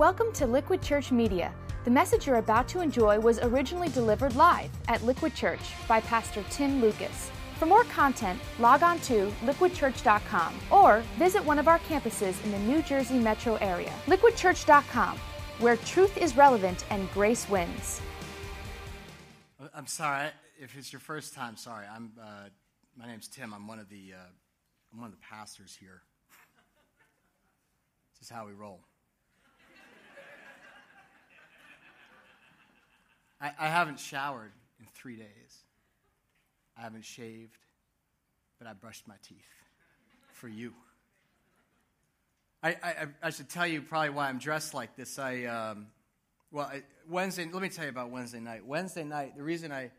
Welcome to Liquid Church Media. The message you're about to enjoy was originally delivered live at Liquid Church by Pastor Tim Lucas. For more content, log on to liquidchurch.com or visit one of our campuses in the New Jersey metro area. Liquidchurch.com, where truth is relevant and grace wins. I'm sorry if it's your first time. Sorry, I'm. Uh, my name's Tim. I'm one of the. Uh, I'm one of the pastors here. This is how we roll. I, I haven't showered in three days. I haven't shaved, but I brushed my teeth for you. I, I, I should tell you probably why I'm dressed like this. I, um, well, I, Wednesday, let me tell you about Wednesday night. Wednesday night, the reason I,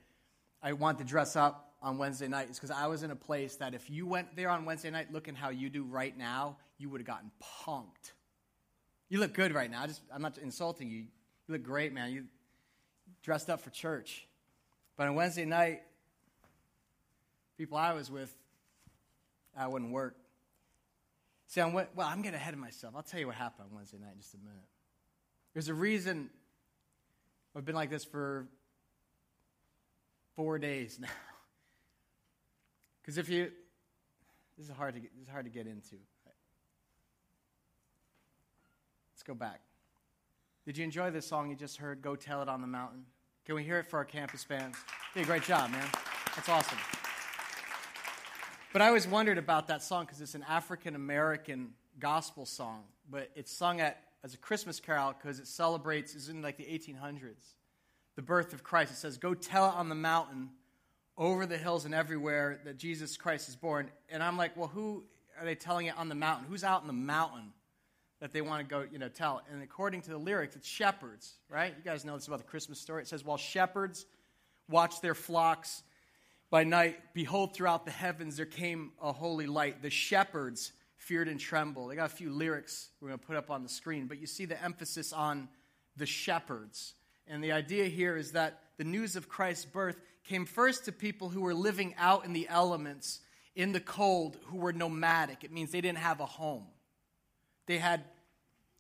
I want to dress up on Wednesday night is because I was in a place that if you went there on Wednesday night looking how you do right now, you would have gotten punked. You look good right now. I just, I'm not insulting you. You look great, man. You dressed up for church. But on Wednesday night, people I was with, I wouldn't work. See, I'm, well, I'm getting ahead of myself. I'll tell you what happened on Wednesday night in just a minute. There's a reason I've been like this for four days now. Because if you, this is hard to get, this is hard to get into. Let's go back. Did you enjoy this song you just heard, Go Tell It on the Mountain? Can we hear it for our campus bands? Hey, great job, man. That's awesome. But I always wondered about that song because it's an African American gospel song, but it's sung at as a Christmas carol because it celebrates, is in like the 1800s, the birth of Christ. It says, Go tell it on the mountain, over the hills and everywhere that Jesus Christ is born. And I'm like, Well, who are they telling it on the mountain? Who's out in the mountain? That they want to go, you know, tell. And according to the lyrics, it's shepherds, right? You guys know this about the Christmas story. It says, while shepherds watch their flocks by night, behold, throughout the heavens there came a holy light. The shepherds feared and trembled. They got a few lyrics we're going to put up on the screen, but you see the emphasis on the shepherds. And the idea here is that the news of Christ's birth came first to people who were living out in the elements, in the cold, who were nomadic. It means they didn't have a home. They had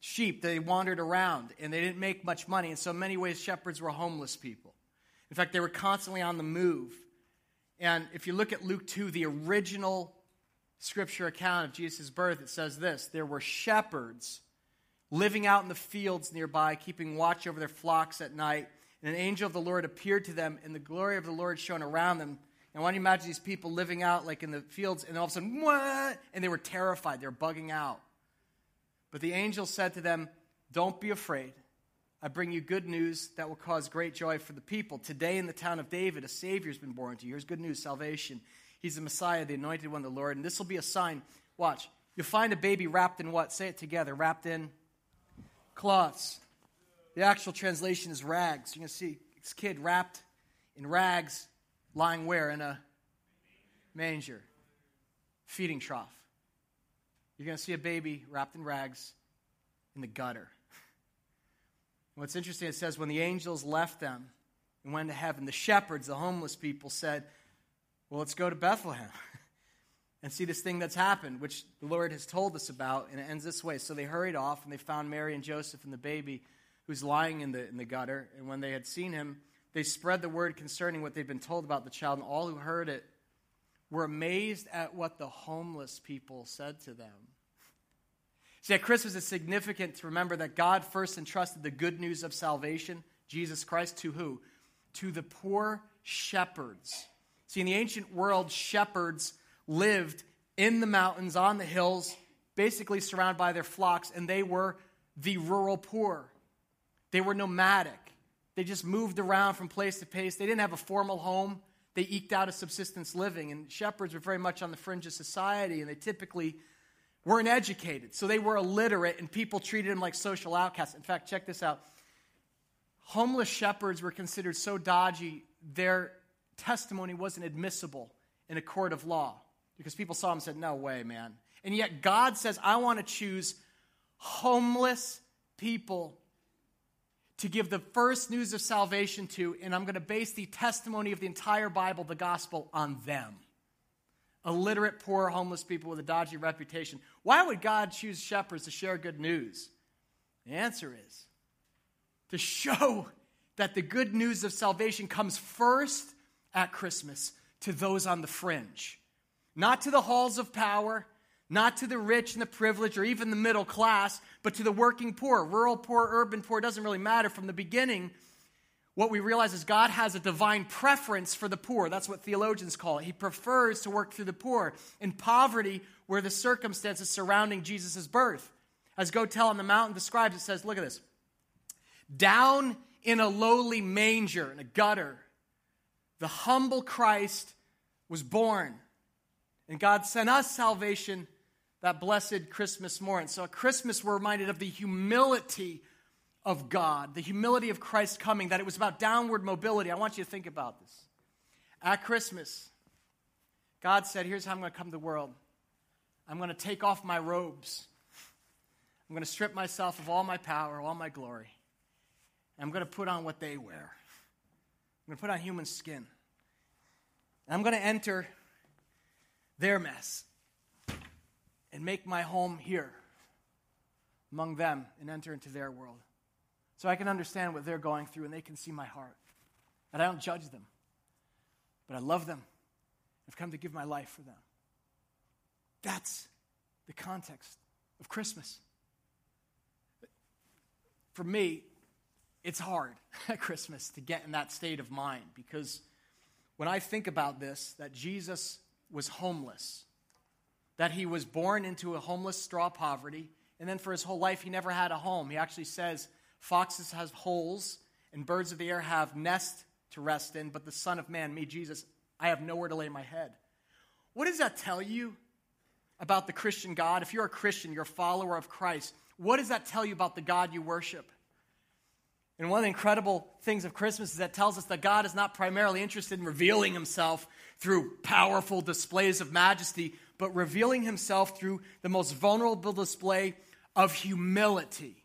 sheep, they wandered around, and they didn't make much money. And so, in many ways, shepherds were homeless people. In fact, they were constantly on the move. And if you look at Luke 2, the original scripture account of Jesus' birth, it says this there were shepherds living out in the fields nearby, keeping watch over their flocks at night. And an angel of the Lord appeared to them, and the glory of the Lord shone around them. And why don't you imagine these people living out like in the fields, and all of a sudden, what? And they were terrified. They were bugging out. But the angel said to them, Don't be afraid. I bring you good news that will cause great joy for the people. Today in the town of David, a Savior has been born to you. Here's good news salvation. He's the Messiah, the anointed one, the Lord. And this will be a sign. Watch. You'll find a baby wrapped in what? Say it together. Wrapped in cloths. The actual translation is rags. You're going to see this kid wrapped in rags, lying where? In a manger, feeding trough. You're going to see a baby wrapped in rags in the gutter. What's interesting, it says, when the angels left them and went to heaven, the shepherds, the homeless people, said, Well, let's go to Bethlehem and see this thing that's happened, which the Lord has told us about. And it ends this way. So they hurried off and they found Mary and Joseph and the baby who's lying in the, in the gutter. And when they had seen him, they spread the word concerning what they'd been told about the child. And all who heard it were amazed at what the homeless people said to them. See, at Christmas, it's significant to remember that God first entrusted the good news of salvation, Jesus Christ, to who? To the poor shepherds. See, in the ancient world, shepherds lived in the mountains, on the hills, basically surrounded by their flocks, and they were the rural poor. They were nomadic. They just moved around from place to place. They didn't have a formal home. They eked out a subsistence living. And shepherds were very much on the fringe of society, and they typically weren't educated. So they were illiterate, and people treated them like social outcasts. In fact, check this out homeless shepherds were considered so dodgy, their testimony wasn't admissible in a court of law because people saw them and said, No way, man. And yet God says, I want to choose homeless people to give the first news of salvation to, and I'm going to base the testimony of the entire Bible, the gospel, on them illiterate, poor, homeless people with a dodgy reputation. Why would God choose shepherds to share good news? The answer is to show that the good news of salvation comes first at Christmas to those on the fringe, not to the halls of power, not to the rich and the privileged or even the middle class, but to the working poor. Rural poor, urban poor, doesn't really matter. From the beginning, what we realize is God has a divine preference for the poor. That's what theologians call it. He prefers to work through the poor in poverty where the circumstances surrounding Jesus' birth. As Go Tell on the Mountain describes, it says, look at this. Down in a lowly manger, in a gutter, the humble Christ was born. And God sent us salvation that blessed Christmas morning. So at Christmas, we're reminded of the humility of God, the humility of Christ coming, that it was about downward mobility. I want you to think about this. At Christmas, God said, Here's how I'm going to come to the world I'm going to take off my robes, I'm going to strip myself of all my power, all my glory, and I'm going to put on what they wear. I'm going to put on human skin. And I'm going to enter their mess and make my home here among them and enter into their world. So I can understand what they're going through and they can see my heart. And I don't judge them, but I love them. I've come to give my life for them. That's the context of Christmas. For me, it's hard at Christmas to get in that state of mind because when I think about this, that Jesus was homeless, that he was born into a homeless straw poverty, and then for his whole life he never had a home. He actually says, Foxes have holes, and birds of the air have nests to rest in, but the Son of Man, me, Jesus, I have nowhere to lay my head. What does that tell you about the Christian God? If you're a Christian, you're a follower of Christ, what does that tell you about the God you worship? And one of the incredible things of Christmas is that tells us that God is not primarily interested in revealing himself through powerful displays of majesty, but revealing himself through the most vulnerable display of humility.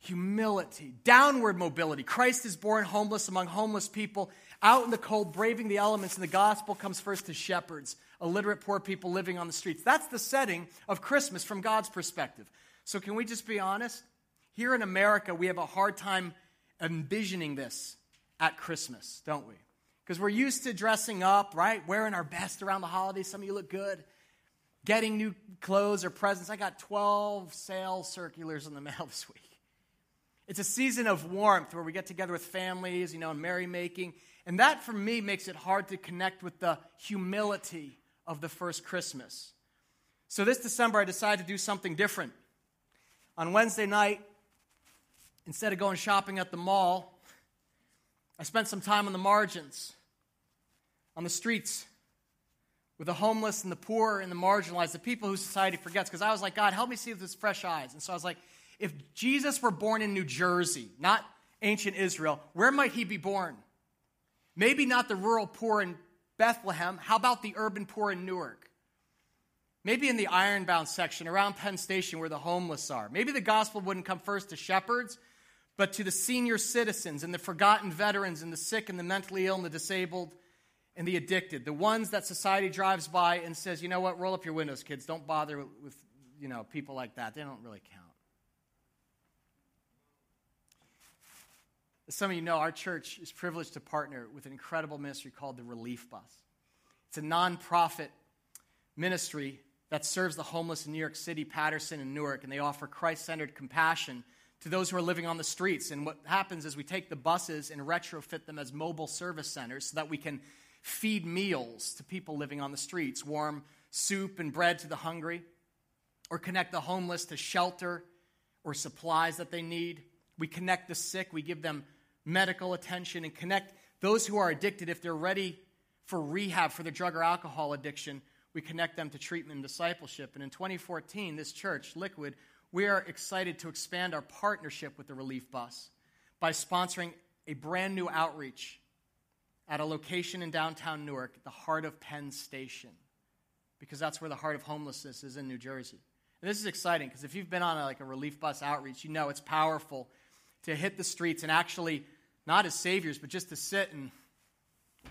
Humility, downward mobility. Christ is born homeless among homeless people, out in the cold, braving the elements, and the gospel comes first to shepherds, illiterate poor people living on the streets. That's the setting of Christmas from God's perspective. So, can we just be honest? Here in America, we have a hard time envisioning this at Christmas, don't we? Because we're used to dressing up, right? Wearing our best around the holidays. Some of you look good. Getting new clothes or presents. I got 12 sales circulars in the mail this week. It's a season of warmth where we get together with families, you know, and merrymaking. And that, for me, makes it hard to connect with the humility of the first Christmas. So this December, I decided to do something different. On Wednesday night, instead of going shopping at the mall, I spent some time on the margins, on the streets, with the homeless and the poor and the marginalized, the people whose society forgets. Because I was like, God, help me see with fresh eyes. And so I was like, if Jesus were born in New Jersey, not ancient Israel, where might he be born? Maybe not the rural poor in Bethlehem. How about the urban poor in Newark? Maybe in the ironbound section around Penn Station where the homeless are. Maybe the gospel wouldn't come first to shepherds, but to the senior citizens and the forgotten veterans and the sick and the mentally ill and the disabled and the addicted, the ones that society drives by and says, you know what, roll up your windows, kids. Don't bother with, you know, people like that. They don't really count. As some of you know, our church is privileged to partner with an incredible ministry called the Relief Bus. It's a nonprofit ministry that serves the homeless in New York City, Paterson, and Newark, and they offer Christ centered compassion to those who are living on the streets. And what happens is we take the buses and retrofit them as mobile service centers so that we can feed meals to people living on the streets, warm soup and bread to the hungry, or connect the homeless to shelter or supplies that they need. We connect the sick, we give them medical attention, and connect those who are addicted if they're ready for rehab for their drug or alcohol addiction. We connect them to treatment and discipleship. And in 2014, this church, Liquid, we are excited to expand our partnership with the Relief Bus by sponsoring a brand new outreach at a location in downtown Newark, the heart of Penn Station, because that's where the heart of homelessness is in New Jersey. And this is exciting because if you've been on a, like a relief bus outreach, you know it's powerful to hit the streets and actually, not as saviors, but just to sit and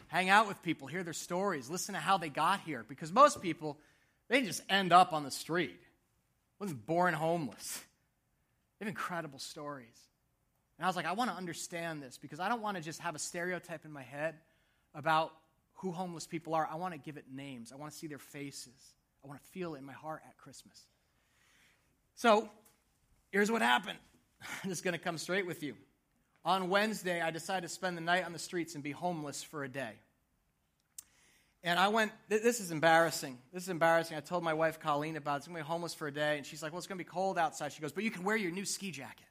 hang out with people, hear their stories, listen to how they got here. Because most people, they just end up on the street wasn't born homeless. They have incredible stories. And I was like, I want to understand this because I don't want to just have a stereotype in my head about who homeless people are. I want to give it names. I want to see their faces. I want to feel it in my heart at Christmas. So, here's what happened. this just going to come straight with you. On Wednesday, I decided to spend the night on the streets and be homeless for a day. And I went, this is embarrassing. This is embarrassing. I told my wife, Colleen, about it. It's going to be homeless for a day. And she's like, well, it's going to be cold outside. She goes, but you can wear your new ski jacket.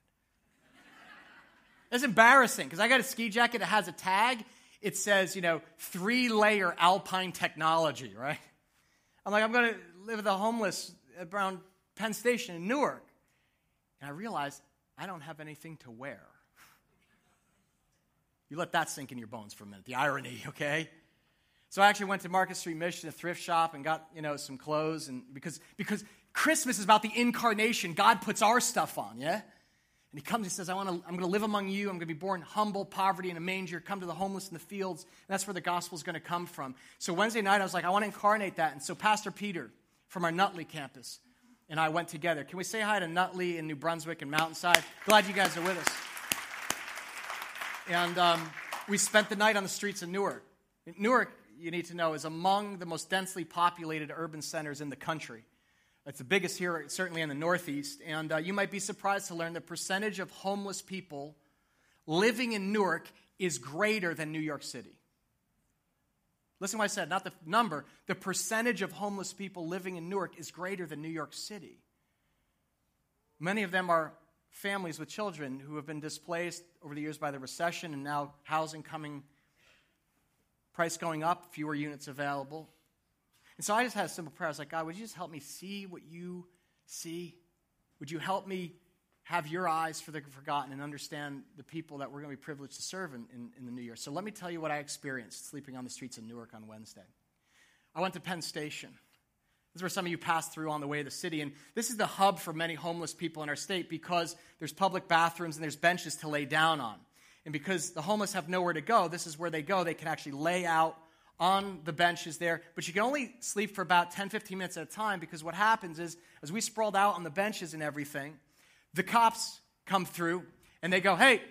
It's embarrassing because I got a ski jacket that has a tag. It says, you know, three layer alpine technology, right? I'm like, I'm going to live with the homeless around Penn Station in Newark. And I realized I don't have anything to wear. You let that sink in your bones for a minute, the irony, okay? So I actually went to Market Street Mission, a thrift shop, and got, you know, some clothes. And because, because Christmas is about the incarnation, God puts our stuff on, yeah? And he comes, he says, I want to, I'm going to live among you. I'm going to be born humble, poverty in a manger, come to the homeless in the fields. And that's where the gospel is going to come from. So Wednesday night, I was like, I want to incarnate that. And so Pastor Peter from our Nutley campus and I went together. Can we say hi to Nutley in New Brunswick and Mountainside? Glad you guys are with us. And um, we spent the night on the streets of Newark. Newark, you need to know, is among the most densely populated urban centers in the country. It's the biggest here, certainly in the Northeast. And uh, you might be surprised to learn the percentage of homeless people living in Newark is greater than New York City. Listen to what I said, not the number. The percentage of homeless people living in Newark is greater than New York City. Many of them are families with children who have been displaced over the years by the recession and now housing coming, price going up, fewer units available. And so I just had a simple prayer. I was like, God, would you just help me see what you see? Would you help me have your eyes for the forgotten and understand the people that we're going to be privileged to serve in, in, in, the new year? So let me tell you what I experienced sleeping on the streets of Newark on Wednesday. I went to Penn Station. This is where some of you passed through on the way to the city. And this is the hub for many homeless people in our state because there's public bathrooms and there's benches to lay down on. And because the homeless have nowhere to go, this is where they go. They can actually lay out on the benches there, but you can only sleep for about 10, 15 minutes at a time because what happens is, as we sprawled out on the benches and everything, the cops come through and they go, hey,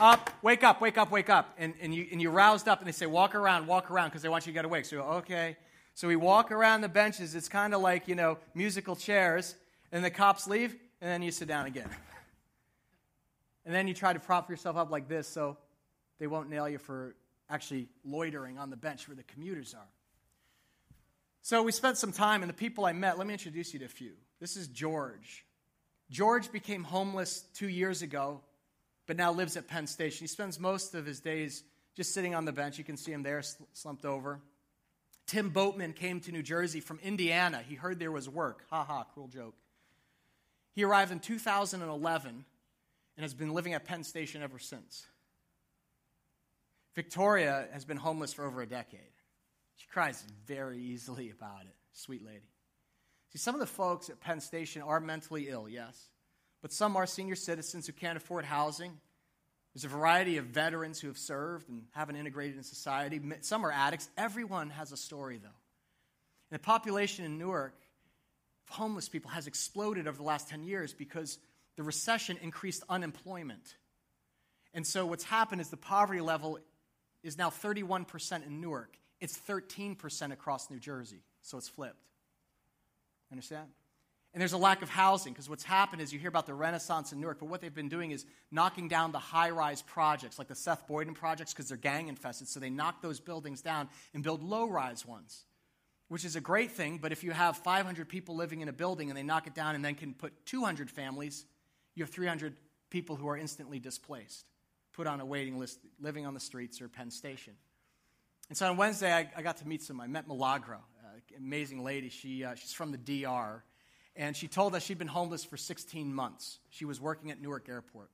up, wake up, wake up, wake up. And, and, you, and you're roused up and they say, walk around, walk around because they want you to get awake. So go, okay. So we walk around the benches. It's kind of like, you know, musical chairs. And the cops leave and then you sit down again. And then you try to prop yourself up like this so they won't nail you for actually loitering on the bench where the commuters are. So we spent some time, and the people I met, let me introduce you to a few. This is George. George became homeless two years ago, but now lives at Penn Station. He spends most of his days just sitting on the bench. You can see him there, slumped over. Tim Boatman came to New Jersey from Indiana. He heard there was work. Ha ha, cruel joke. He arrived in 2011 and has been living at Penn Station ever since. Victoria has been homeless for over a decade. She cries very easily about it. Sweet lady. See, some of the folks at Penn Station are mentally ill, yes, but some are senior citizens who can't afford housing. There's a variety of veterans who have served and haven't integrated in society. Some are addicts. Everyone has a story, though. And the population in Newark of homeless people has exploded over the last 10 years because the recession increased unemployment. And so what's happened is the poverty level is now 31% in Newark. It's 13% across New Jersey, so it's flipped. Understand? And there's a lack of housing because what's happened is you hear about the Renaissance in Newark, but what they've been doing is knocking down the high rise projects, like the Seth Boyden projects, because they're gang infested. So they knock those buildings down and build low rise ones, which is a great thing. But if you have 500 people living in a building and they knock it down and then can put 200 families, you have 300 people who are instantly displaced put on a waiting list, living on the streets or Penn Station. And so on Wednesday, I, I got to meet some. I met Milagro, amazing lady. She, uh, she's from the DR. And she told us she'd been homeless for 16 months. She was working at Newark Airport.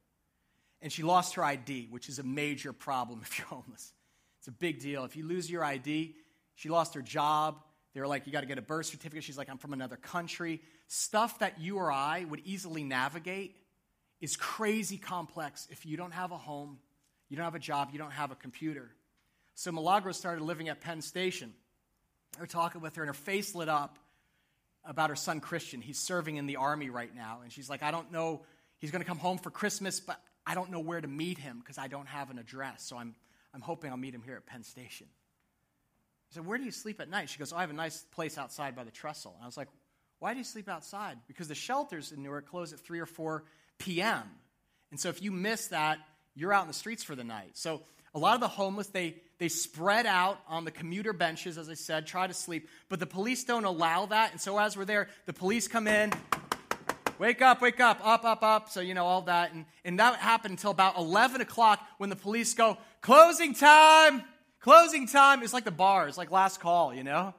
And she lost her ID, which is a major problem if you're homeless. It's a big deal. If you lose your ID, she lost her job. They were like, you got to get a birth certificate. She's like, I'm from another country. Stuff that you or I would easily navigate is crazy complex if you don't have a home, you don't have a job, you don't have a computer. So Milagro started living at Penn Station. We are talking with her, and her face lit up about her son Christian. He's serving in the army right now. And she's like, I don't know, he's going to come home for Christmas, but I don't know where to meet him because I don't have an address. So I'm, I'm hoping I'll meet him here at Penn Station. I said, Where do you sleep at night? She goes, oh, I have a nice place outside by the trestle. And I was like, Why do you sleep outside? Because the shelters in Newark close at 3 or 4 p.m. And so if you miss that, you're out in the streets for the night. So a lot of the homeless, they, they spread out on the commuter benches, as I said, try to sleep. But the police don't allow that. And so as we're there, the police come in, wake up, wake up, up, up, up. So, you know, all that. And, and that happened until about 11 o'clock when the police go, closing time, closing time. It's like the bar, it's like last call, you know?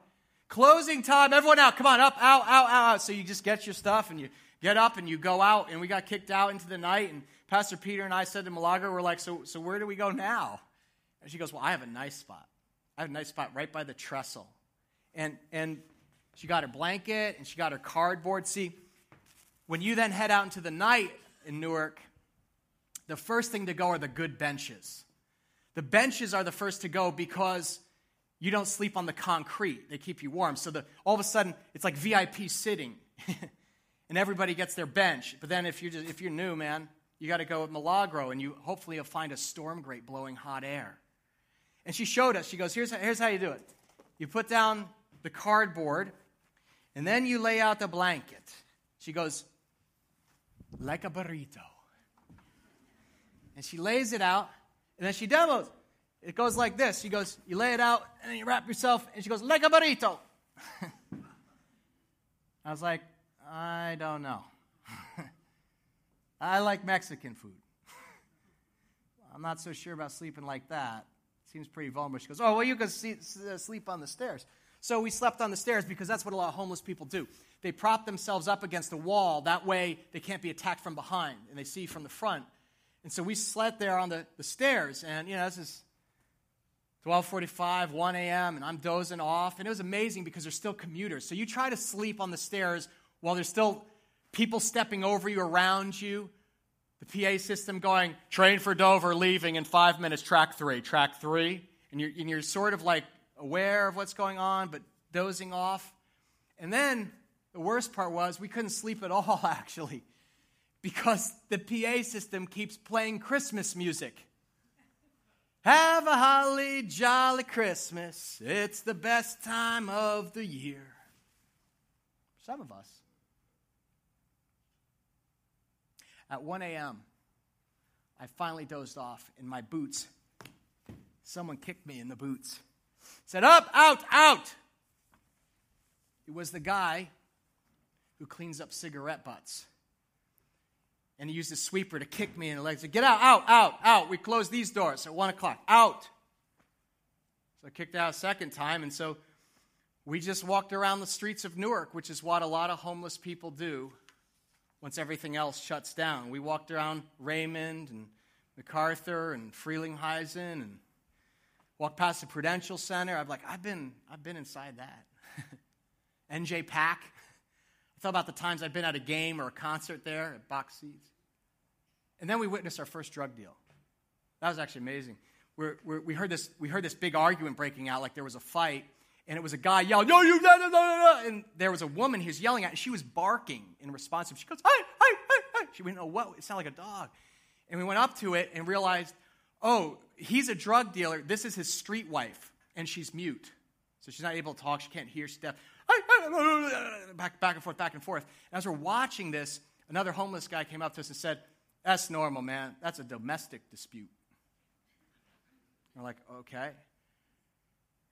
Closing time, everyone out, come on, up, out, out, out, out. So you just get your stuff and you get up and you go out. And we got kicked out into the night. And Pastor Peter and I said to Milagro, we're like, so, so where do we go now? And she goes, Well, I have a nice spot. I have a nice spot right by the trestle. And, and she got her blanket and she got her cardboard. See, when you then head out into the night in Newark, the first thing to go are the good benches. The benches are the first to go because you don't sleep on the concrete. They keep you warm. So the, all of a sudden, it's like VIP sitting. and everybody gets their bench. But then if you're, just, if you're new, man, you got to go with Milagro, and you hopefully you'll find a storm grate blowing hot air. And she showed us. She goes, here's, here's how you do it. You put down the cardboard, and then you lay out the blanket. She goes, like a burrito. And she lays it out, and then she demos. It goes like this. She goes, you lay it out, and then you wrap yourself, and she goes, like a burrito. I was like, I don't know. I like Mexican food. I'm not so sure about sleeping like that. Seems pretty vulnerable. She goes, Oh, well, you can see, uh, sleep on the stairs. So we slept on the stairs because that's what a lot of homeless people do. They prop themselves up against a wall. That way they can't be attacked from behind and they see from the front. And so we slept there on the, the stairs. And, you know, this is 1245, 1 a.m., and I'm dozing off. And it was amazing because there's still commuters. So you try to sleep on the stairs while there's still people stepping over you, around you, the PA system going, train for Dover, leaving in five minutes, track three, track three. And you're, and you're sort of like aware of what's going on, but dozing off. And then the worst part was we couldn't sleep at all, actually, because the PA system keeps playing Christmas music. Have a holly jolly Christmas. It's the best time of the year. Some of us. At 1 a.m., I finally dozed off in my boots. Someone kicked me in the boots. Said, Up, out, out. It was the guy who cleans up cigarette butts. And he used a sweeper to kick me in the legs. Said, Get out, out, out, out. We close these doors at 1 o'clock. Out. So I kicked out a second time. And so we just walked around the streets of Newark, which is what a lot of homeless people do once everything else shuts down. We walked around Raymond and McCarter and Frelinghuysen and walked past the Prudential Center. I'm like, I've been, I've been inside that. NJPAC. I thought about the times I've been at a game or a concert there at box seats. And then we witnessed our first drug deal. That was actually amazing. We're, we're, we, heard this, we heard this big argument breaking out, like there was a fight and it was a guy yelling, "Yo, you!" Da, da, da, and there was a woman he was yelling at, and she was barking in response. She goes, "Hey, hey, hey, hey!" She went, "Oh, what? It sounded like a dog." And we went up to it and realized, "Oh, he's a drug dealer. This is his street wife, and she's mute, so she's not able to talk. She can't hear. Deaf." Back, back and forth, back and forth. And as we're watching this, another homeless guy came up to us and said, "That's normal, man. That's a domestic dispute." We're like, "Okay."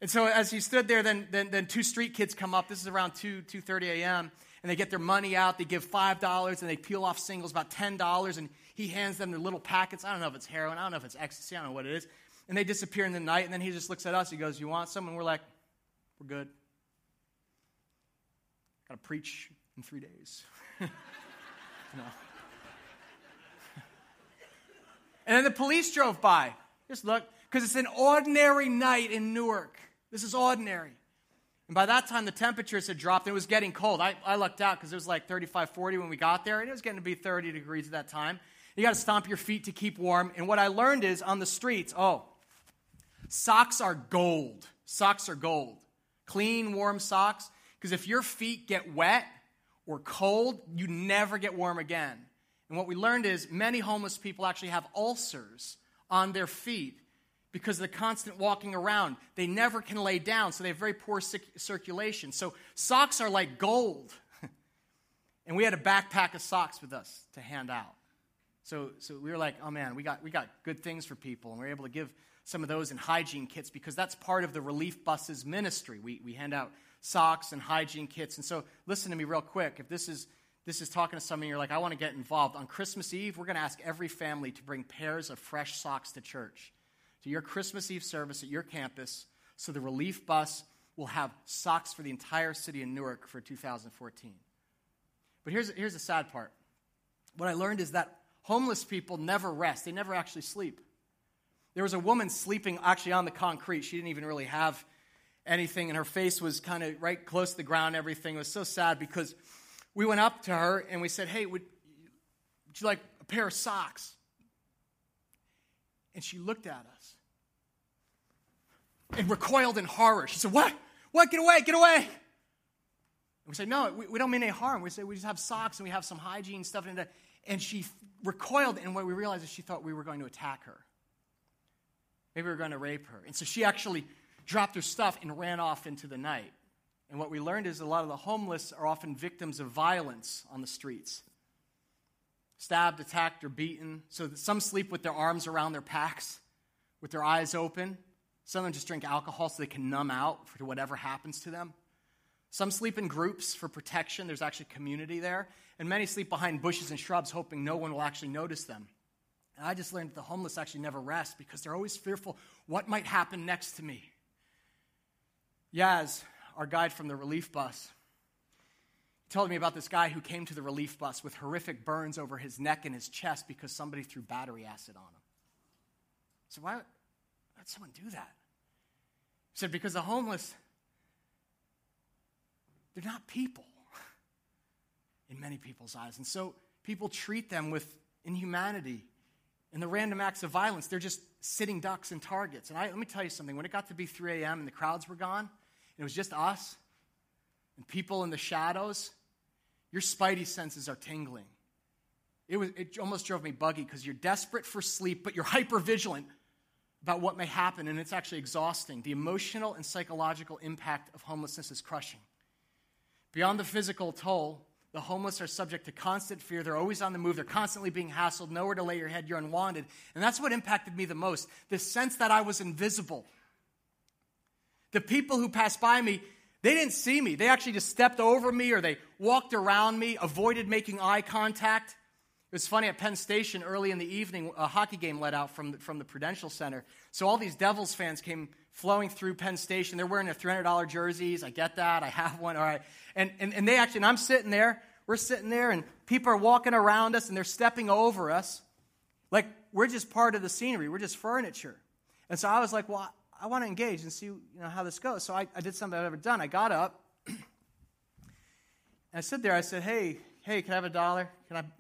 And so as he stood there, then, then, then two street kids come up. This is around 2, 2.30 a.m. And they get their money out. They give $5 and they peel off singles, about $10. And he hands them their little packets. I don't know if it's heroin. I don't know if it's ecstasy. I don't know what it is. And they disappear in the night. And then he just looks at us. He goes, you want some? And we're like, we're good. Got to preach in three days. no. and then the police drove by. Just look, because it's an ordinary night in Newark. This is ordinary. And by that time, the temperatures had dropped and it was getting cold. I, I lucked out because it was like 35, 40 when we got there, and it was getting to be 30 degrees at that time. You got to stomp your feet to keep warm. And what I learned is on the streets, oh, socks are gold. Socks are gold. Clean, warm socks. Because if your feet get wet or cold, you never get warm again. And what we learned is many homeless people actually have ulcers on their feet because of the constant walking around. They never can lay down, so they have very poor circulation. So socks are like gold. and we had a backpack of socks with us to hand out. So, so we were like, oh man, we got, we got good things for people. And we were able to give some of those in hygiene kits because that's part of the relief buses ministry. We, we hand out socks and hygiene kits. And so listen to me real quick. If this is this is talking to somebody you're like, I want to get involved. On Christmas Eve, we're going to ask every family to bring pairs of fresh socks to church, to your Christmas Eve service at your campus, so the relief bus will have socks for the entire city of Newark for 2014. But here's, here's the sad part. What I learned is that homeless people never rest, they never actually sleep. There was a woman sleeping actually on the concrete. She didn't even really have anything, and her face was kind of right close to the ground, everything. It was so sad because we went up to her and we said, Hey, would, would you like a pair of socks? And she looked at us and recoiled in horror. She said, What? What? Get away, get away. And we said, No, we, we don't mean any harm. We said, We just have socks and we have some hygiene stuff. And, and she recoiled, and what we realized is she thought we were going to attack her. Maybe we were going to rape her. And so she actually dropped her stuff and ran off into the night. And what we learned is a lot of the homeless are often victims of violence on the streets stabbed, attacked, or beaten. So that some sleep with their arms around their packs, with their eyes open. Some of them just drink alcohol so they can numb out for whatever happens to them. Some sleep in groups for protection. There's actually community there. And many sleep behind bushes and shrubs, hoping no one will actually notice them. And I just learned that the homeless actually never rest because they're always fearful what might happen next to me. Yaz, our guide from the relief bus, told me about this guy who came to the relief bus with horrific burns over his neck and his chest because somebody threw battery acid on him. So why, why would someone do that? He said, because the homeless, they're not people in many people's eyes. And so people treat them with inhumanity and the random acts of violence. They're just sitting ducks and targets. And I, let me tell you something. When it got to be 3 a.m. and the crowds were gone, it was just us and people in the shadows, your spidey senses are tingling. It, was, it almost drove me buggy because you're desperate for sleep, but you're hyper vigilant about what may happen, and it's actually exhausting. The emotional and psychological impact of homelessness is crushing. Beyond the physical toll, the homeless are subject to constant fear. They're always on the move. They're constantly being hassled, nowhere to lay your head. You're unwanted. And that's what impacted me the most the sense that I was invisible. The people who passed by me, they didn't see me. They actually just stepped over me or they walked around me, avoided making eye contact. It was funny at Penn Station early in the evening, a hockey game let out from the, from the Prudential Center. So all these Devils fans came flowing through Penn Station. They're wearing their $300 jerseys. I get that. I have one. All right. And, and, and they actually, and I'm sitting there, we're sitting there, and people are walking around us and they're stepping over us. Like we're just part of the scenery, we're just furniture. And so I was like, well, I want to engage and see you know, how this goes. So I, I did something I've never done. I got up and I stood there. I said, hey, hey, can I have a dollar? Can I, can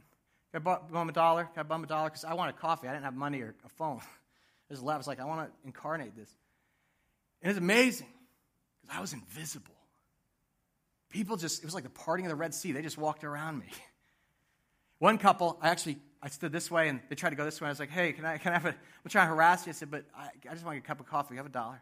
I bum a dollar? Can I bum a dollar? Because I wanted coffee. I didn't have money or a phone. I was, I was like, I want to incarnate this. And it's amazing because I was invisible. People just, it was like the parting of the Red Sea. They just walked around me. One couple, I actually I stood this way and they tried to go this way. I was like, hey, can I, can I have a, I'm trying to harass you. I said, but I, I just want a cup of coffee. You have a dollar.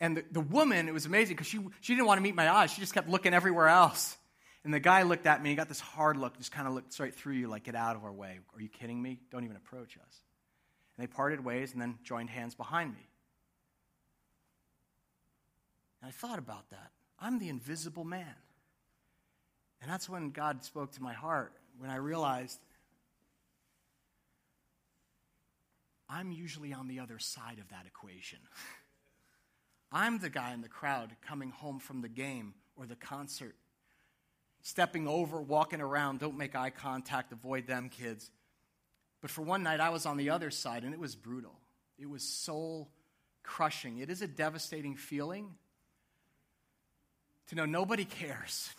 And the, the woman, it was amazing because she, she didn't want to meet my eyes. She just kept looking everywhere else. And the guy looked at me and got this hard look, just kind of looked straight through you, like, get out of our way. Are you kidding me? Don't even approach us. And they parted ways and then joined hands behind me. And I thought about that. I'm the invisible man. And that's when God spoke to my heart, when I realized I'm usually on the other side of that equation. I'm the guy in the crowd coming home from the game or the concert, stepping over, walking around, don't make eye contact, avoid them kids. But for one night, I was on the other side, and it was brutal. It was soul crushing. It is a devastating feeling to know nobody cares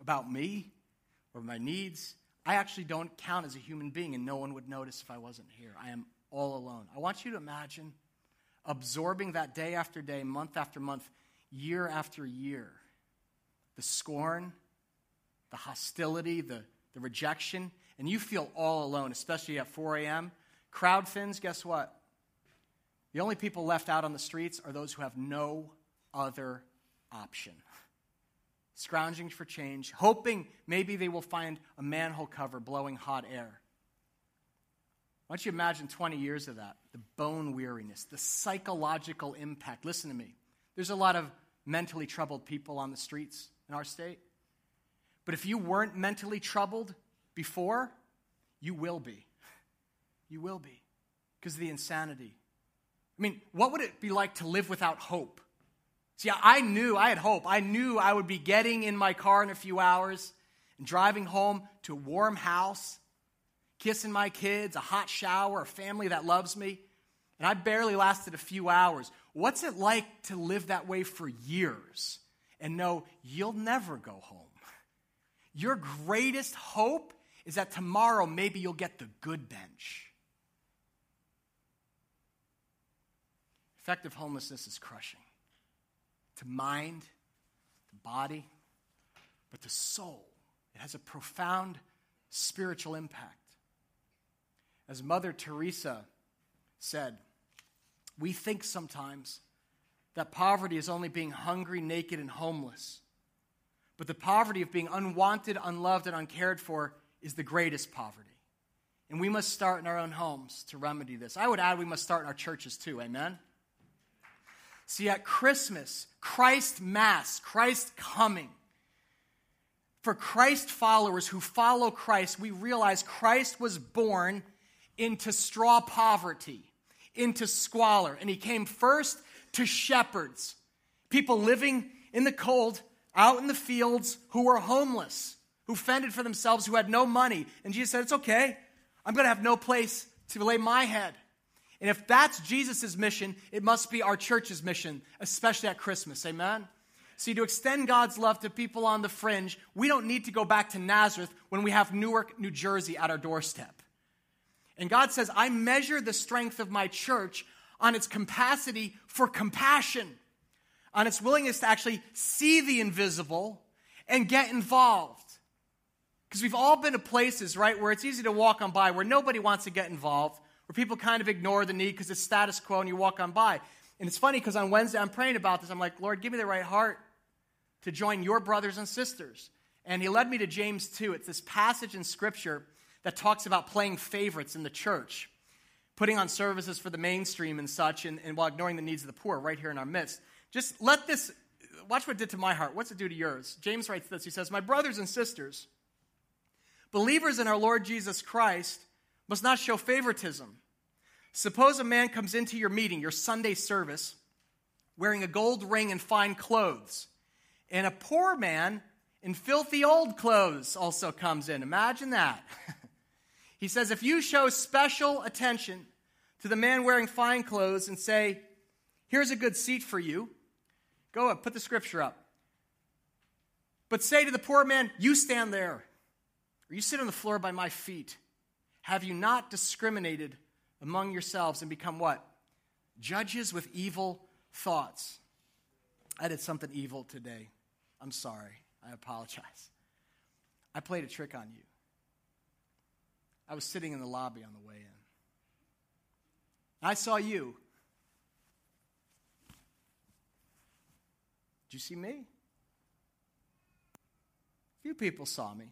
about me or my needs. I actually don't count as a human being, and no one would notice if I wasn't here. I am all alone. I want you to imagine absorbing that day after day, month after month, year after year the scorn, the hostility, the, the rejection, and you feel all alone, especially at 4 a.m., crowd thins, guess what? The only people left out on the streets are those who have no other option. Scrounging for change, hoping maybe they will find a manhole cover blowing hot air. Why don't you imagine 20 years of that? The bone weariness, the psychological impact. Listen to me. There's a lot of mentally troubled people on the streets in our state. But if you weren't mentally troubled before, you will be. You will be because of the insanity. I mean, what would it be like to live without hope? See, I knew I had hope. I knew I would be getting in my car in a few hours and driving home to a warm house, kissing my kids, a hot shower, a family that loves me. And I barely lasted a few hours. What's it like to live that way for years and know you'll never go home? Your greatest hope is that tomorrow maybe you'll get the good bench. Effective homelessness is crushing to mind, to body, but to soul. It has a profound spiritual impact. As Mother Teresa said, we think sometimes that poverty is only being hungry, naked, and homeless. But the poverty of being unwanted, unloved, and uncared for is the greatest poverty. And we must start in our own homes to remedy this. I would add we must start in our churches too. Amen? See, at Christmas, Christ Mass, Christ coming, for Christ followers who follow Christ, we realize Christ was born into straw poverty, into squalor. And he came first to shepherds, people living in the cold, out in the fields, who were homeless, who fended for themselves, who had no money. And Jesus said, It's okay. I'm going to have no place to lay my head. And if that's Jesus' mission, it must be our church's mission, especially at Christmas. Amen? See, to extend God's love to people on the fringe, we don't need to go back to Nazareth when we have Newark, New Jersey at our doorstep. And God says, I measure the strength of my church on its capacity for compassion, on its willingness to actually see the invisible and get involved. Because we've all been to places, right, where it's easy to walk on by, where nobody wants to get involved, where people kind of ignore the need because it's status quo and you walk on by. And it's funny because on Wednesday I'm praying about this. I'm like, Lord, give me the right heart to join your brothers and sisters. And he led me to James 2. It's this passage in Scripture that talks about playing favorites in the church, putting on services for the mainstream and such, and, and while ignoring the needs of the poor right here in our midst. Just let this, watch what it did to my heart. What's it do to yours? James writes this He says, My brothers and sisters, believers in our Lord Jesus Christ must not show favoritism. Suppose a man comes into your meeting, your Sunday service, wearing a gold ring and fine clothes, and a poor man in filthy old clothes also comes in. Imagine that. he says, if you show special attention to the man wearing fine clothes and say, here's a good seat for you, go up, put the scripture up. But say to the poor man, you stand there, or you sit on the floor by my feet. Have you not discriminated among yourselves and become what? Judges with evil thoughts. I did something evil today. I'm sorry. I apologize. I played a trick on you. I was sitting in the lobby on the way in. I saw you. Did you see me? Few people saw me,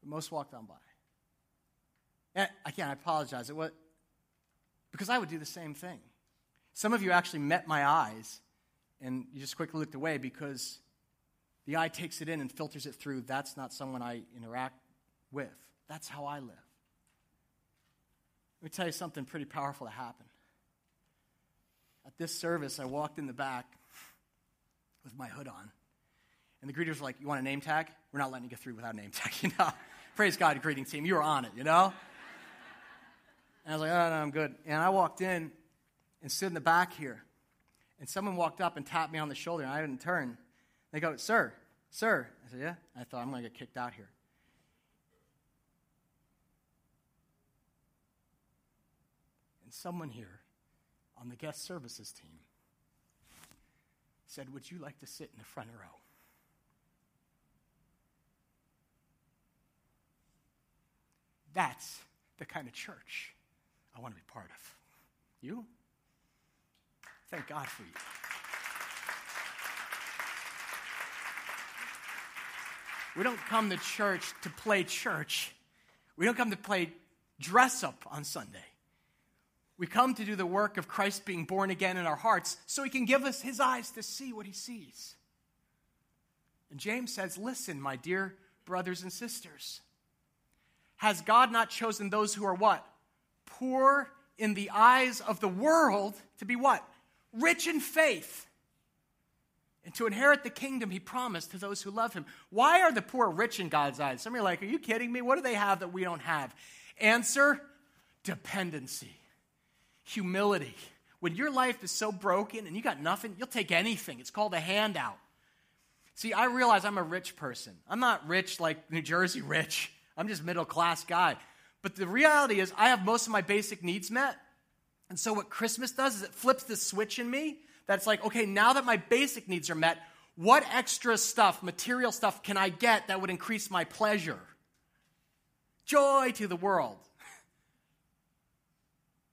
but most walked on by. And again, I apologize. It was, because I would do the same thing. Some of you actually met my eyes and you just quickly looked away because the eye takes it in and filters it through. That's not someone I interact with. That's how I live. Let me tell you something pretty powerful that happened. At this service, I walked in the back with my hood on. And the greeters were like, You want a name tag? We're not letting you get through without a name tag, you know? Praise God, greeting team. You were on it, you know? And I was like, oh, no, I'm good. And I walked in and stood in the back here. And someone walked up and tapped me on the shoulder, and I didn't turn. They go, Sir, sir. I said, Yeah. I thought, I'm going to get kicked out here. And someone here on the guest services team said, Would you like to sit in the front row? That's the kind of church I want to be part of. You? Thank God for you. We don't come to church to play church. We don't come to play dress up on Sunday. We come to do the work of Christ being born again in our hearts so he can give us his eyes to see what he sees. And James says, Listen, my dear brothers and sisters, has God not chosen those who are what? Poor in the eyes of the world to be what? Rich in faith. And to inherit the kingdom he promised to those who love him. Why are the poor rich in God's eyes? Some are like, Are you kidding me? What do they have that we don't have? Answer dependency, humility. When your life is so broken and you got nothing, you'll take anything. It's called a handout. See, I realize I'm a rich person. I'm not rich like New Jersey rich. I'm just middle class guy. But the reality is, I have most of my basic needs met. And so, what Christmas does is it flips the switch in me that's like, okay, now that my basic needs are met, what extra stuff, material stuff, can I get that would increase my pleasure? Joy to the world.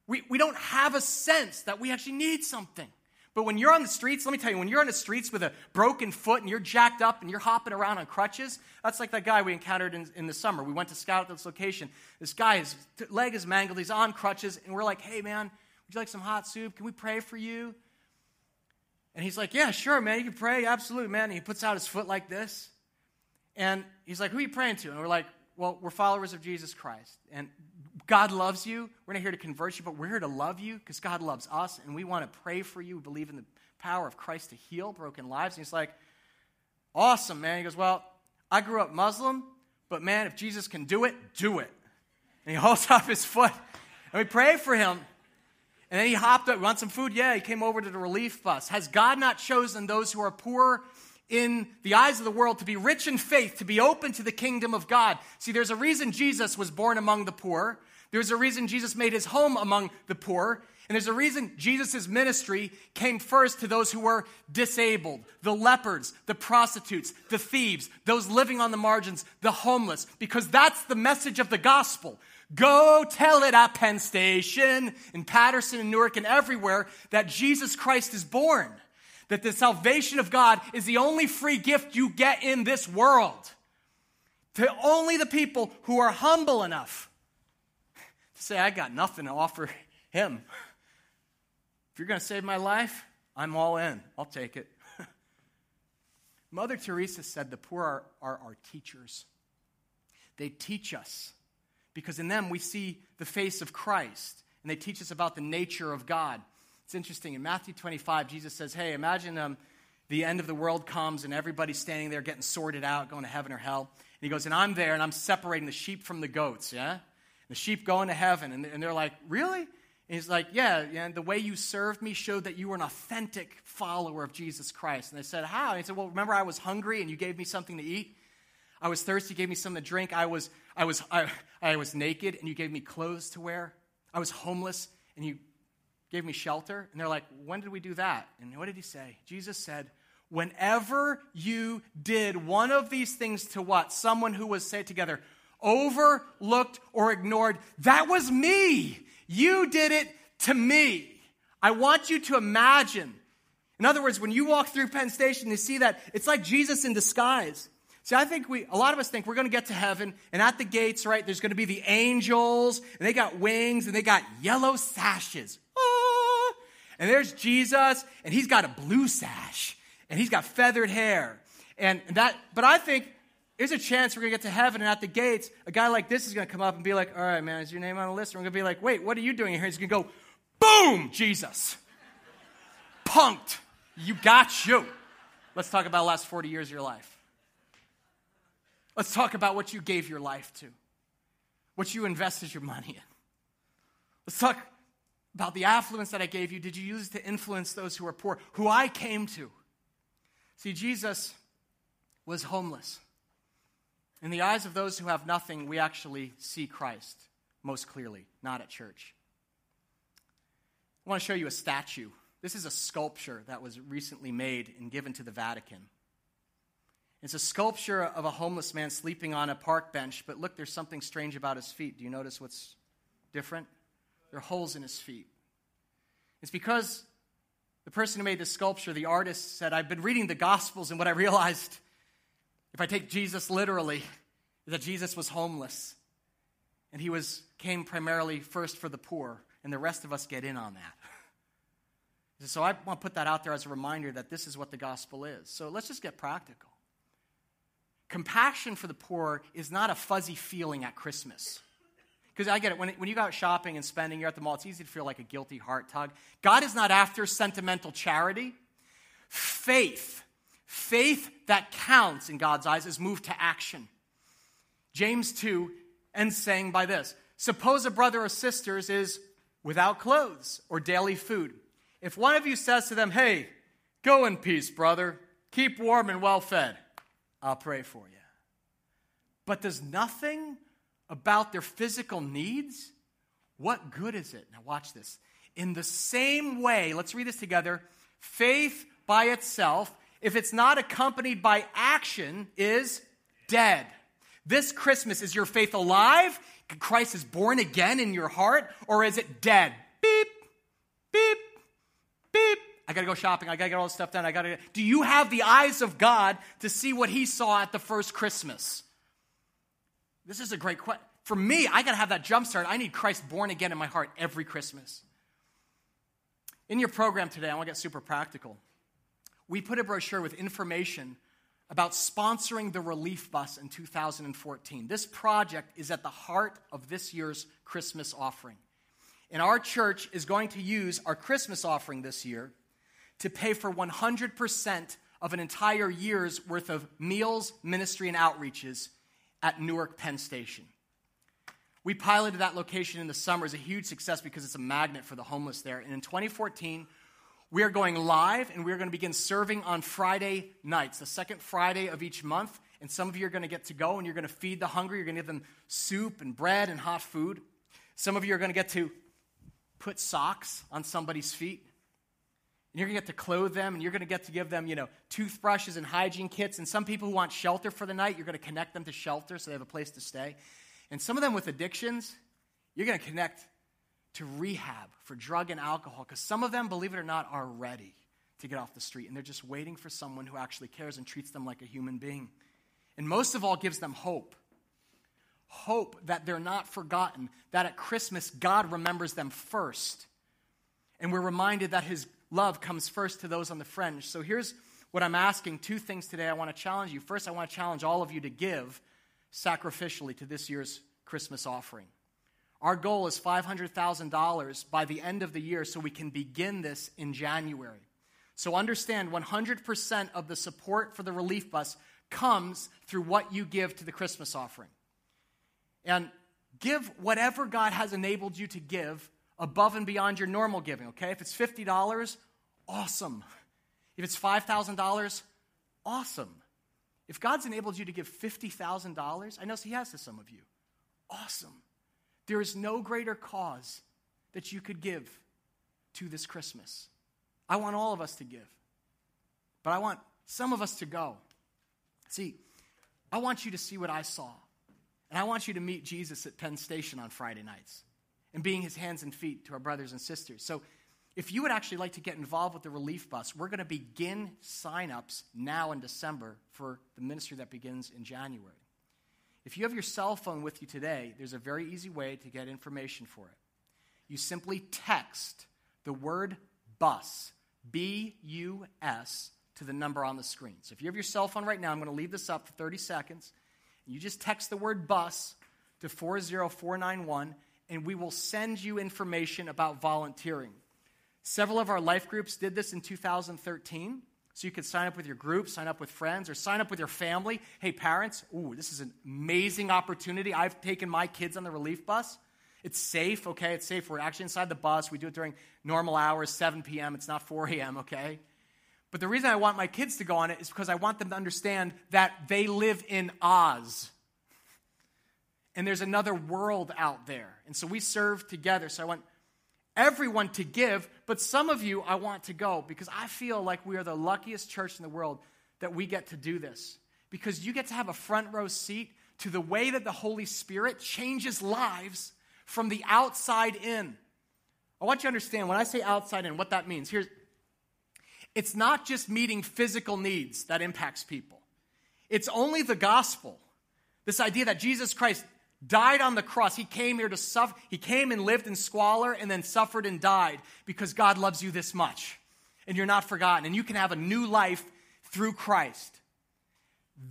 We, we don't have a sense that we actually need something. But when you're on the streets, let me tell you, when you're on the streets with a broken foot and you're jacked up and you're hopping around on crutches, that's like that guy we encountered in, in the summer. We went to scout this location. This guy, his leg is mangled, he's on crutches, and we're like, hey, man, would you like some hot soup? Can we pray for you? And he's like, yeah, sure, man, you can pray, absolutely, man. And he puts out his foot like this. And he's like, who are you praying to? And we're like, well, we're followers of Jesus Christ. And God loves you. We're not here to convert you, but we're here to love you because God loves us, and we want to pray for you. We believe in the power of Christ to heal broken lives. And he's like, Awesome, man. He goes, Well, I grew up Muslim, but man, if Jesus can do it, do it. And he holds up his foot, and we pray for him. And then he hopped up, want some food? Yeah, he came over to the relief bus. Has God not chosen those who are poor in the eyes of the world to be rich in faith, to be open to the kingdom of God? See, there's a reason Jesus was born among the poor. There's a reason Jesus made his home among the poor. And there's a reason Jesus' ministry came first to those who were disabled the lepers, the prostitutes, the thieves, those living on the margins, the homeless, because that's the message of the gospel. Go tell it at Penn Station, in Paterson, and Newark, and everywhere that Jesus Christ is born. That the salvation of God is the only free gift you get in this world. To only the people who are humble enough say, I got nothing to offer him. If you're going to save my life, I'm all in. I'll take it. Mother Teresa said the poor are, are our teachers. They teach us because in them we see the face of Christ and they teach us about the nature of God. It's interesting. In Matthew 25, Jesus says, Hey, imagine um, the end of the world comes and everybody's standing there getting sorted out, going to heaven or hell. And he goes, And I'm there and I'm separating the sheep from the goats, yeah? The sheep going to heaven. And, and they're like, Really? And he's like, yeah, yeah, the way you served me showed that you were an authentic follower of Jesus Christ. And they said, How? And he said, Well, remember I was hungry and you gave me something to eat? I was thirsty, you gave me something to drink. I was, I was, I, I was naked and you gave me clothes to wear. I was homeless and you gave me shelter. And they're like, When did we do that? And what did he say? Jesus said, Whenever you did one of these things to what? Someone who was, say together, overlooked or ignored. That was me. You did it to me. I want you to imagine. In other words, when you walk through Penn Station, you see that it's like Jesus in disguise. See, I think we, a lot of us think we're going to get to heaven, and at the gates, right, there's going to be the angels, and they got wings, and they got yellow sashes. Ah! And there's Jesus, and he's got a blue sash, and he's got feathered hair. And that, but I think there's a chance we're going to get to heaven and at the gates, a guy like this is going to come up and be like, All right, man, is your name on the list? And we're going to be like, Wait, what are you doing here? He's going to go, Boom, Jesus. Punked. You got you. Let's talk about the last 40 years of your life. Let's talk about what you gave your life to, what you invested your money in. Let's talk about the affluence that I gave you. Did you use it to influence those who are poor, who I came to? See, Jesus was homeless. In the eyes of those who have nothing, we actually see Christ most clearly, not at church. I want to show you a statue. This is a sculpture that was recently made and given to the Vatican. It's a sculpture of a homeless man sleeping on a park bench, but look, there's something strange about his feet. Do you notice what's different? There are holes in his feet. It's because the person who made this sculpture, the artist, said, I've been reading the Gospels, and what I realized, if I take Jesus literally, that Jesus was homeless. And he was, came primarily first for the poor, and the rest of us get in on that. so I want to put that out there as a reminder that this is what the gospel is. So let's just get practical. Compassion for the poor is not a fuzzy feeling at Christmas. Because I get it, when, when you go out shopping and spending, you're at the mall, it's easy to feel like a guilty heart tug. God is not after sentimental charity. Faith, faith that counts in God's eyes, is moved to action. James 2 ends saying by this Suppose a brother or sisters is without clothes or daily food. If one of you says to them, Hey, go in peace, brother, keep warm and well fed I'll pray for you. But does nothing about their physical needs? What good is it? Now, watch this. In the same way, let's read this together faith by itself, if it's not accompanied by action, is dead. This Christmas, is your faith alive? Christ is born again in your heart? Or is it dead? Beep, beep, beep. I got to go shopping. I got to get all this stuff done. I got to. Do you have the eyes of God to see what He saw at the first Christmas? This is a great question. For me, I got to have that jump start. I need Christ born again in my heart every Christmas. In your program today, I want to get super practical. We put a brochure with information about sponsoring the Relief Bus in 2014. This project is at the heart of this year's Christmas offering. And our church is going to use our Christmas offering this year to pay for 100% of an entire year's worth of meals, ministry, and outreaches at Newark Penn Station. We piloted that location in the summer as a huge success because it's a magnet for the homeless there. And in 2014, we are going live and we are going to begin serving on Friday nights, the second Friday of each month. And some of you are going to get to go and you're going to feed the hungry. You're going to give them soup and bread and hot food. Some of you are going to get to put socks on somebody's feet. And you're going to get to clothe them, and you're going to get to give them, you know, toothbrushes and hygiene kits. And some people who want shelter for the night, you're going to connect them to shelter so they have a place to stay. And some of them with addictions, you're going to connect to rehab for drug and alcohol because some of them, believe it or not, are ready to get off the street. And they're just waiting for someone who actually cares and treats them like a human being. And most of all, gives them hope. Hope that they're not forgotten, that at Christmas, God remembers them first. And we're reminded that His love comes first to those on the fringe. So here's what I'm asking two things today I want to challenge you. First, I want to challenge all of you to give sacrificially to this year's Christmas offering. Our goal is $500,000 by the end of the year so we can begin this in January. So understand 100% of the support for the relief bus comes through what you give to the Christmas offering. And give whatever God has enabled you to give above and beyond your normal giving, okay? If it's $50, awesome. If it's $5,000, awesome. If God's enabled you to give $50,000, I know He has to some of you, awesome. There is no greater cause that you could give to this Christmas. I want all of us to give, but I want some of us to go. See, I want you to see what I saw, and I want you to meet Jesus at Penn Station on Friday nights and being his hands and feet to our brothers and sisters. So, if you would actually like to get involved with the Relief Bus, we're going to begin signups now in December for the ministry that begins in January. If you have your cell phone with you today, there's a very easy way to get information for it. You simply text the word bus, B U S, to the number on the screen. So if you have your cell phone right now, I'm going to leave this up for 30 seconds. You just text the word bus to 40491 and we will send you information about volunteering. Several of our life groups did this in 2013. So you could sign up with your group, sign up with friends, or sign up with your family. Hey, parents, ooh, this is an amazing opportunity. I've taken my kids on the relief bus. It's safe, okay? It's safe. We're actually inside the bus. We do it during normal hours, 7 p.m. It's not 4 a.m., okay? But the reason I want my kids to go on it is because I want them to understand that they live in Oz and there's another world out there. And so we serve together. So I want everyone to give, but some of you I want to go because I feel like we are the luckiest church in the world that we get to do this. because you get to have a front row seat to the way that the Holy Spirit changes lives from the outside in. I want you to understand when I say outside in, what that means. Here's it's not just meeting physical needs that impacts people. It's only the gospel. This idea that Jesus Christ died on the cross. He came here to suffer. He came and lived in squalor and then suffered and died because God loves you this much. And you're not forgotten. And you can have a new life through Christ.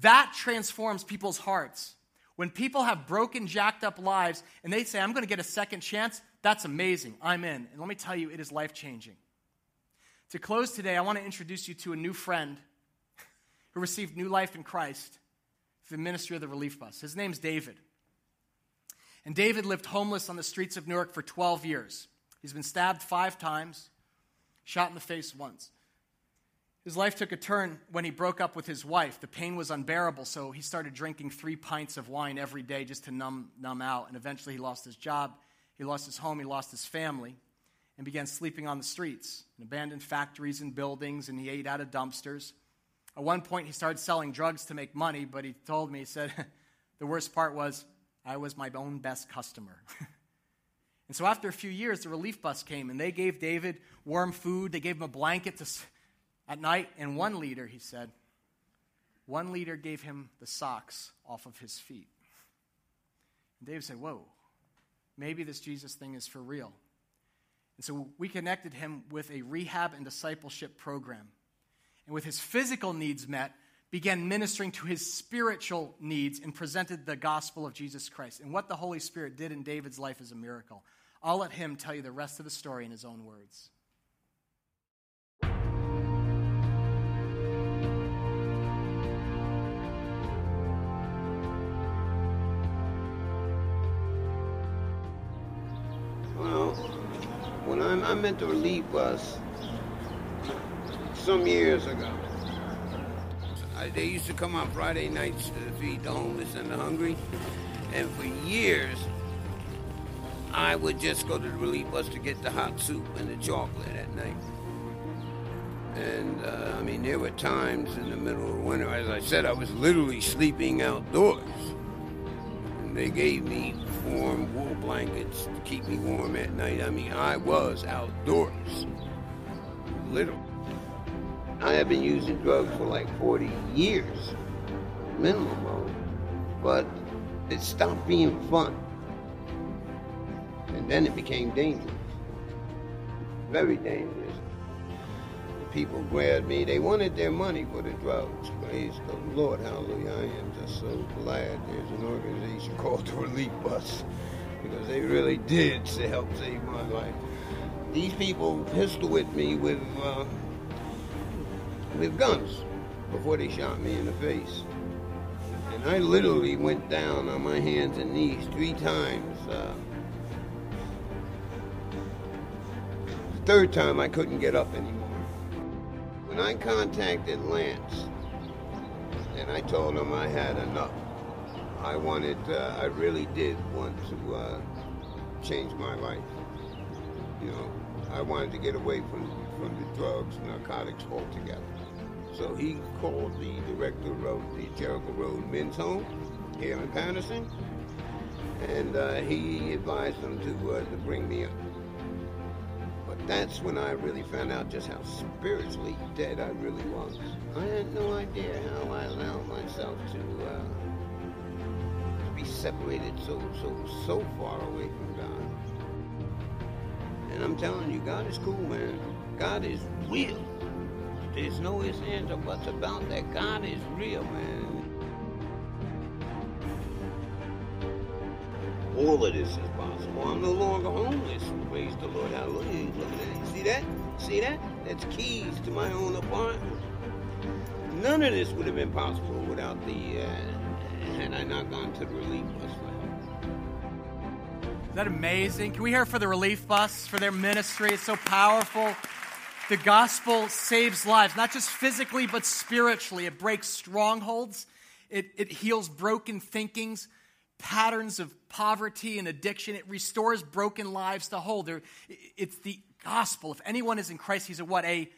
That transforms people's hearts. When people have broken, jacked up lives and they say, I'm going to get a second chance, that's amazing. I'm in. And let me tell you, it is life changing. To close today, I want to introduce you to a new friend who received new life in Christ through the ministry of the Relief Bus. His name's David. And David lived homeless on the streets of Newark for 12 years. He's been stabbed five times, shot in the face once. His life took a turn when he broke up with his wife. The pain was unbearable, so he started drinking three pints of wine every day just to numb, numb out. And eventually he lost his job, he lost his home, he lost his family, and began sleeping on the streets in abandoned factories and buildings, and he ate out of dumpsters. At one point, he started selling drugs to make money, but he told me, he said, the worst part was, I was my own best customer. and so after a few years, the relief bus came, and they gave David warm food, they gave him a blanket to at night, and one leader, he said, one leader gave him the socks off of his feet. And David said, Whoa, maybe this Jesus thing is for real. And so we connected him with a rehab and discipleship program. And with his physical needs met, began ministering to his spiritual needs and presented the gospel of Jesus Christ. And what the Holy Spirit did in David's life is a miracle. I'll let him tell you the rest of the story in his own words. Well, when I met the relief bus some years ago. I, they used to come on Friday nights to feed the homeless and the hungry. And for years, I would just go to the relief bus to get the hot soup and the chocolate at night. And uh, I mean, there were times in the middle of winter, as I said, I was literally sleeping outdoors. And they gave me warm wool blankets to keep me warm at night. I mean, I was outdoors. Literally. I have been using drugs for like 40 years, minimum, but it stopped being fun. And then it became dangerous. Very dangerous. People grabbed me. They wanted their money for the drugs. Praise the Lord. Hallelujah. I am just so glad there's an organization called the Relief Bus because they really did to help save my life. These people pistol whipped me with uh, with guns before they shot me in the face. And I literally went down on my hands and knees three times. Uh, the third time I couldn't get up anymore. When I contacted Lance and I told him I had enough, I wanted, uh, I really did want to uh, change my life. You know, I wanted to get away from, from the drugs, narcotics altogether. So he called the director of the Jericho Road Men's Home in Paterson, and uh, he advised them to, uh, to bring me up. But that's when I really found out just how spiritually dead I really was. I had no idea how I allowed myself to uh, be separated so, so, so far away from God. And I'm telling you, God is cool, man. God is real. There's no ifs, ands, or buts about that. God is real, man. All of this is possible. I'm no longer homeless. Praise the Lord. Hallelujah. Look at that. See that? See that? That's keys to my own apartment. None of this would have been possible without the uh, had I not gone to the relief bus Is that amazing? Can we hear for the relief bus for their ministry? It's so powerful. The gospel saves lives, not just physically, but spiritually. It breaks strongholds, it, it heals broken thinkings, patterns of poverty and addiction. It restores broken lives to whole. There, it's the gospel. If anyone is in Christ, he's a what? A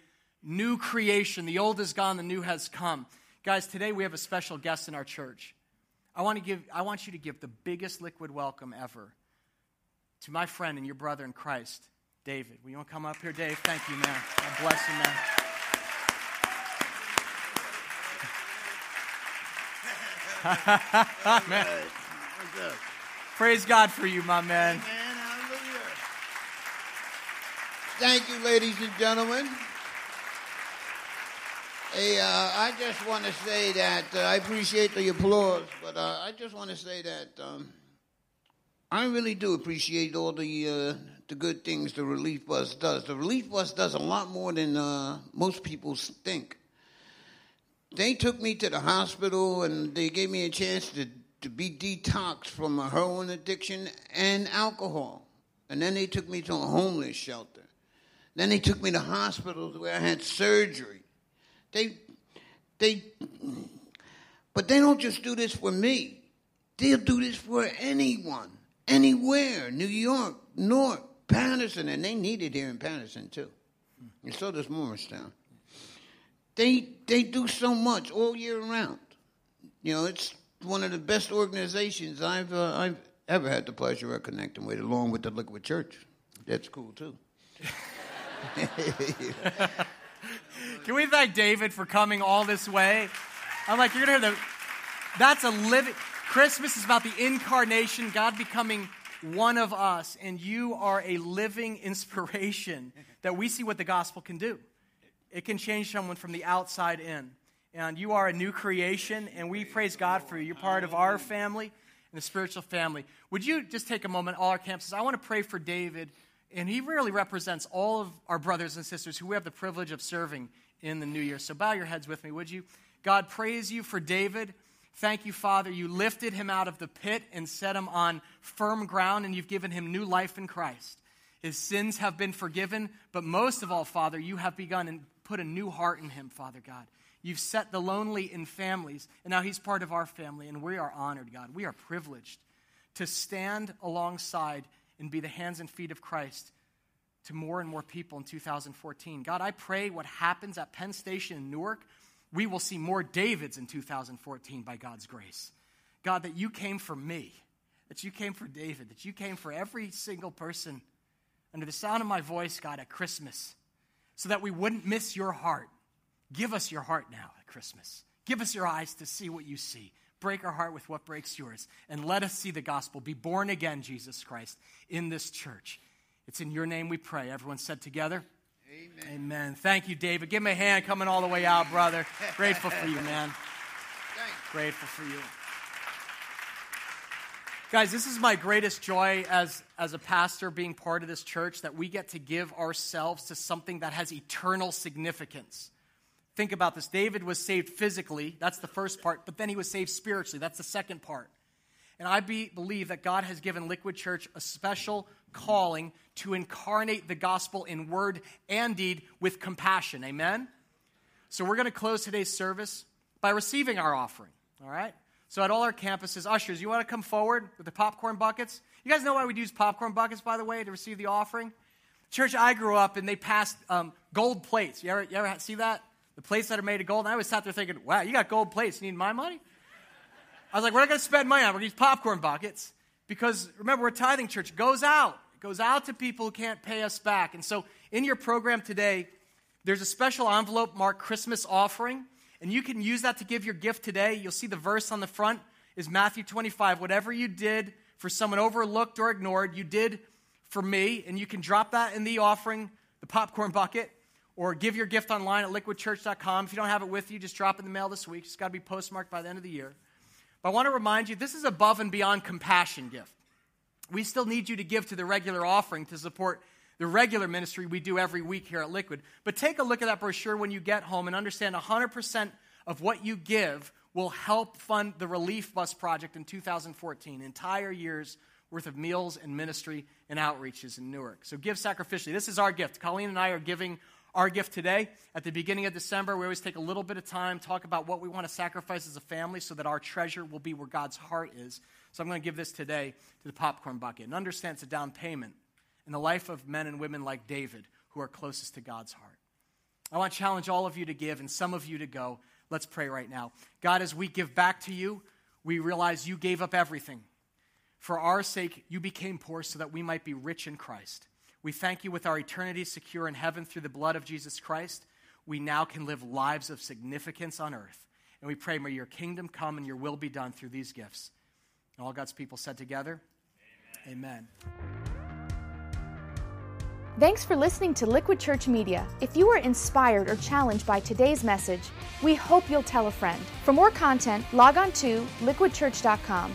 new creation. The old is gone, the new has come. Guys, today we have a special guest in our church. I want, to give, I want you to give the biggest liquid welcome ever to my friend and your brother in Christ, David. Will you want to come up here, Dave? Thank you, man. God bless you, man. man. Praise God for you, my man. Amen. Thank you, ladies and gentlemen. Hey, uh, I just want to say that uh, I appreciate the applause, but uh, I just want to say that um, I really do appreciate all the uh, the good things the Relief Bus does. The Relief Bus does a lot more than uh, most people think. They took me to the hospital and they gave me a chance to, to be detoxed from a heroin addiction and alcohol. And then they took me to a homeless shelter. Then they took me to hospitals where I had surgery. They, they, but they don't just do this for me. They'll do this for anyone, anywhere. New York, North, Paterson, and they need it here in Paterson too. And so does Morristown. They they do so much all year round. You know, it's one of the best organizations I've uh, I've ever had the pleasure of connecting with, along with the Liquid Church. That's cool too. Can we thank David for coming all this way? I'm like, you're to hear the. That's a living. Christmas is about the incarnation, God becoming one of us, and you are a living inspiration that we see what the gospel can do. It can change someone from the outside in. And you are a new creation, and we praise God for you. You're part of our family and the spiritual family. Would you just take a moment, all our campuses? I want to pray for David, and he really represents all of our brothers and sisters who we have the privilege of serving in the new year. So bow your heads with me, would you? God, praise you for David. Thank you, Father. You lifted him out of the pit and set him on firm ground, and you've given him new life in Christ. His sins have been forgiven, but most of all, Father, you have begun and put a new heart in him, Father God. You've set the lonely in families, and now he's part of our family, and we are honored, God. We are privileged to stand alongside and be the hands and feet of Christ to more and more people in 2014. God, I pray what happens at Penn Station in Newark, we will see more Davids in 2014 by God's grace. God, that you came for me, that you came for David, that you came for every single person under the sound of my voice, God, at Christmas, so that we wouldn't miss your heart. Give us your heart now at Christmas. Give us your eyes to see what you see. Break our heart with what breaks yours. And let us see the gospel. Be born again, Jesus Christ, in this church. It's in your name we pray. Everyone said together? Amen. Amen. Thank you, David. Give me a hand coming all the way out, brother. Grateful for you, man. Thanks. Grateful for you. Guys, this is my greatest joy as, as a pastor being part of this church that we get to give ourselves to something that has eternal significance. Think about this. David was saved physically, that's the first part, but then he was saved spiritually, that's the second part. And I be, believe that God has given Liquid Church a special calling to incarnate the gospel in word and deed with compassion. Amen? So we're going to close today's service by receiving our offering. All right? So at all our campuses, ushers, you want to come forward with the popcorn buckets? You guys know why we'd use popcorn buckets, by the way, to receive the offering? Church I grew up in, they passed um, gold plates. You ever, you ever see that? The plates that are made of gold. And I always sat there thinking, wow, you got gold plates. You need my money? I was like, we're not going to spend money on. We're going to use popcorn buckets. Because remember, we're a tithing church. It goes out. It goes out to people who can't pay us back. And so in your program today, there's a special envelope marked Christmas offering. And you can use that to give your gift today. You'll see the verse on the front is Matthew 25. Whatever you did for someone overlooked or ignored, you did for me. And you can drop that in the offering, the popcorn bucket, or give your gift online at liquidchurch.com. If you don't have it with you, just drop it in the mail this week. It's got to be postmarked by the end of the year. But I want to remind you this is above and beyond compassion gift. We still need you to give to the regular offering to support the regular ministry we do every week here at Liquid. But take a look at that brochure when you get home and understand 100% of what you give will help fund the Relief Bus Project in 2014, entire year's worth of meals and ministry and outreaches in Newark. So give sacrificially. This is our gift. Colleen and I are giving our gift today. At the beginning of December, we always take a little bit of time, talk about what we want to sacrifice as a family so that our treasure will be where God's heart is. So I'm going to give this today to the popcorn bucket. And understand it's a down payment in the life of men and women like David who are closest to God's heart. I want to challenge all of you to give and some of you to go. Let's pray right now. God, as we give back to you, we realize you gave up everything. For our sake, you became poor so that we might be rich in Christ. We thank you with our eternity secure in heaven through the blood of Jesus Christ. We now can live lives of significance on earth. And we pray, may your kingdom come and your will be done through these gifts. And all God's people said together, Amen. Amen. Thanks for listening to Liquid Church Media. If you were inspired or challenged by today's message, we hope you'll tell a friend. For more content, log on to liquidchurch.com